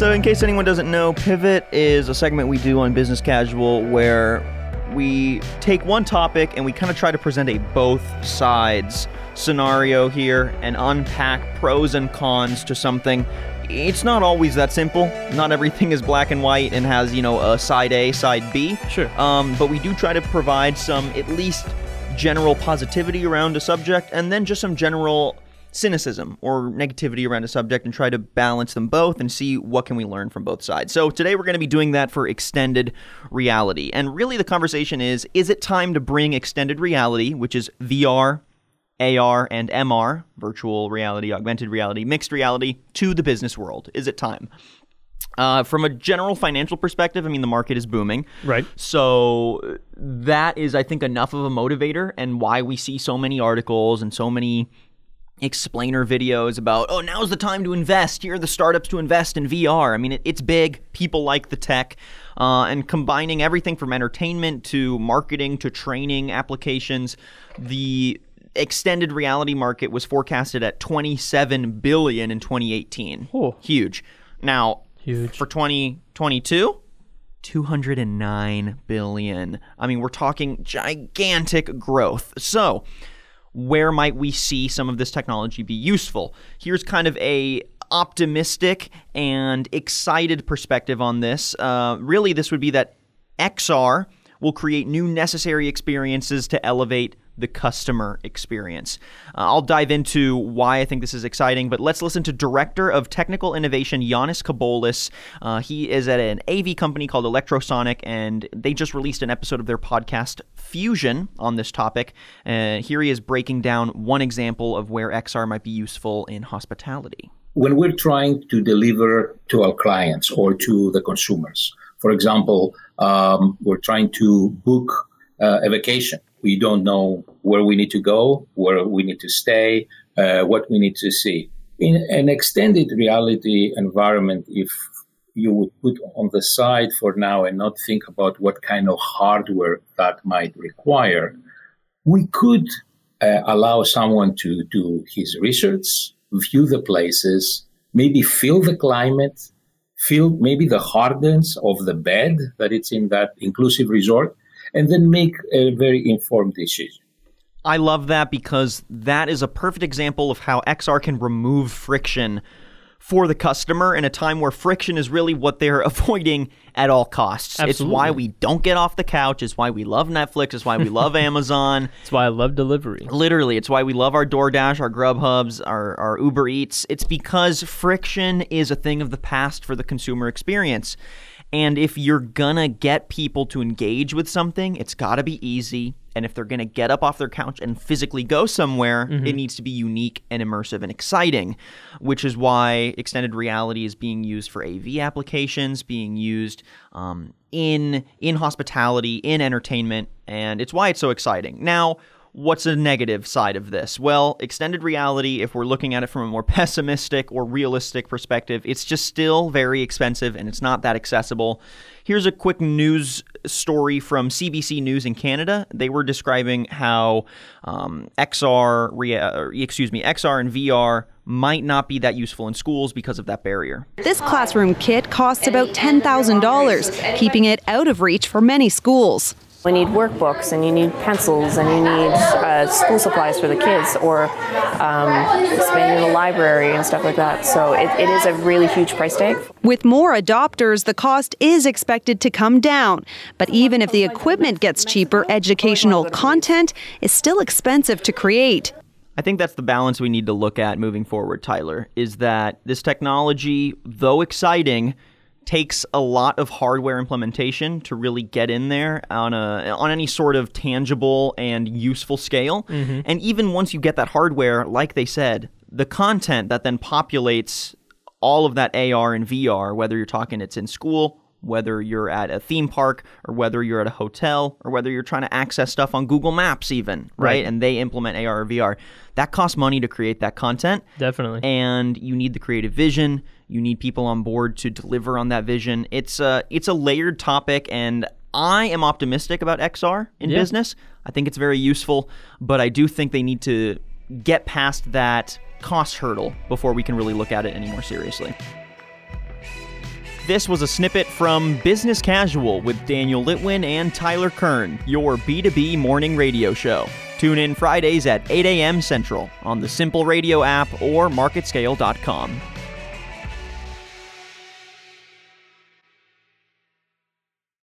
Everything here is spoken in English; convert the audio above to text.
So, in case anyone doesn't know, Pivot is a segment we do on Business Casual where we take one topic and we kind of try to present a both sides scenario here and unpack pros and cons to something. It's not always that simple. Not everything is black and white and has, you know, a side A, side B. Sure. Um, but we do try to provide some, at least, general positivity around a subject and then just some general cynicism or negativity around a subject and try to balance them both and see what can we learn from both sides. So today we're going to be doing that for extended reality. And really the conversation is is it time to bring extended reality, which is VR, AR and MR, virtual reality, augmented reality, mixed reality to the business world? Is it time? Uh, from a general financial perspective, I mean, the market is booming. Right. So that is, I think, enough of a motivator and why we see so many articles and so many explainer videos about, oh, now's the time to invest. Here are the startups to invest in VR. I mean, it, it's big. People like the tech. Uh, and combining everything from entertainment to marketing to training applications, the extended reality market was forecasted at 27 billion in 2018. Oh. Huge. Now, Huge. for 2022, 209 billion. I mean, we're talking gigantic growth. So, where might we see some of this technology be useful? Here's kind of a optimistic and excited perspective on this. Uh, really, this would be that XR will create new necessary experiences to elevate the customer experience. Uh, I'll dive into why I think this is exciting, but let's listen to Director of Technical Innovation Yannis Kabolis. Uh, he is at an AV company called Electrosonic, and they just released an episode of their podcast Fusion on this topic. Uh, here he is breaking down one example of where XR might be useful in hospitality. When we're trying to deliver to our clients or to the consumers, for example, um, we're trying to book uh, a vacation we don't know where we need to go, where we need to stay, uh, what we need to see. In an extended reality environment, if you would put on the side for now and not think about what kind of hardware that might require, we could uh, allow someone to do his research, view the places, maybe feel the climate, feel maybe the hardness of the bed that it's in that inclusive resort, and then make a very informed decision. I love that because that is a perfect example of how XR can remove friction for the customer in a time where friction is really what they're avoiding at all costs. Absolutely. It's why we don't get off the couch. It's why we love Netflix. It's why we love Amazon. It's why I love delivery. Literally, it's why we love our DoorDash, our Grubhubs, our, our Uber Eats. It's because friction is a thing of the past for the consumer experience. And if you're gonna get people to engage with something, it's gotta be easy. And if they're gonna get up off their couch and physically go somewhere, mm-hmm. it needs to be unique and immersive and exciting, which is why extended reality is being used for AV applications, being used um, in in hospitality, in entertainment, and it's why it's so exciting. Now, What's a negative side of this? Well, extended reality, if we're looking at it from a more pessimistic or realistic perspective, it's just still very expensive and it's not that accessible. Here's a quick news story from CBC News in Canada. They were describing how um, XR, rea- excuse me, XR and VR might not be that useful in schools because of that barrier. This classroom kit costs about $10,000, keeping it out of reach for many schools. We need workbooks and you need pencils and you need uh, school supplies for the kids or um, expanding the library and stuff like that. So it, it is a really huge price tag. With more adopters, the cost is expected to come down. But even if the equipment gets cheaper, educational content is still expensive to create. I think that's the balance we need to look at moving forward, Tyler, is that this technology, though exciting, takes a lot of hardware implementation to really get in there on a on any sort of tangible and useful scale. Mm-hmm. And even once you get that hardware, like they said, the content that then populates all of that AR and VR, whether you're talking it's in school, whether you're at a theme park or whether you're at a hotel or whether you're trying to access stuff on Google Maps even, right? right? And they implement AR or VR. That costs money to create that content. Definitely. And you need the creative vision, you need people on board to deliver on that vision. It's a it's a layered topic and I am optimistic about XR in yeah. business. I think it's very useful, but I do think they need to get past that cost hurdle before we can really look at it any more seriously. This was a snippet from Business Casual with Daniel Litwin and Tyler Kern, your B2B morning radio show. Tune in Fridays at 8 a.m. Central on the Simple Radio app or marketscale.com.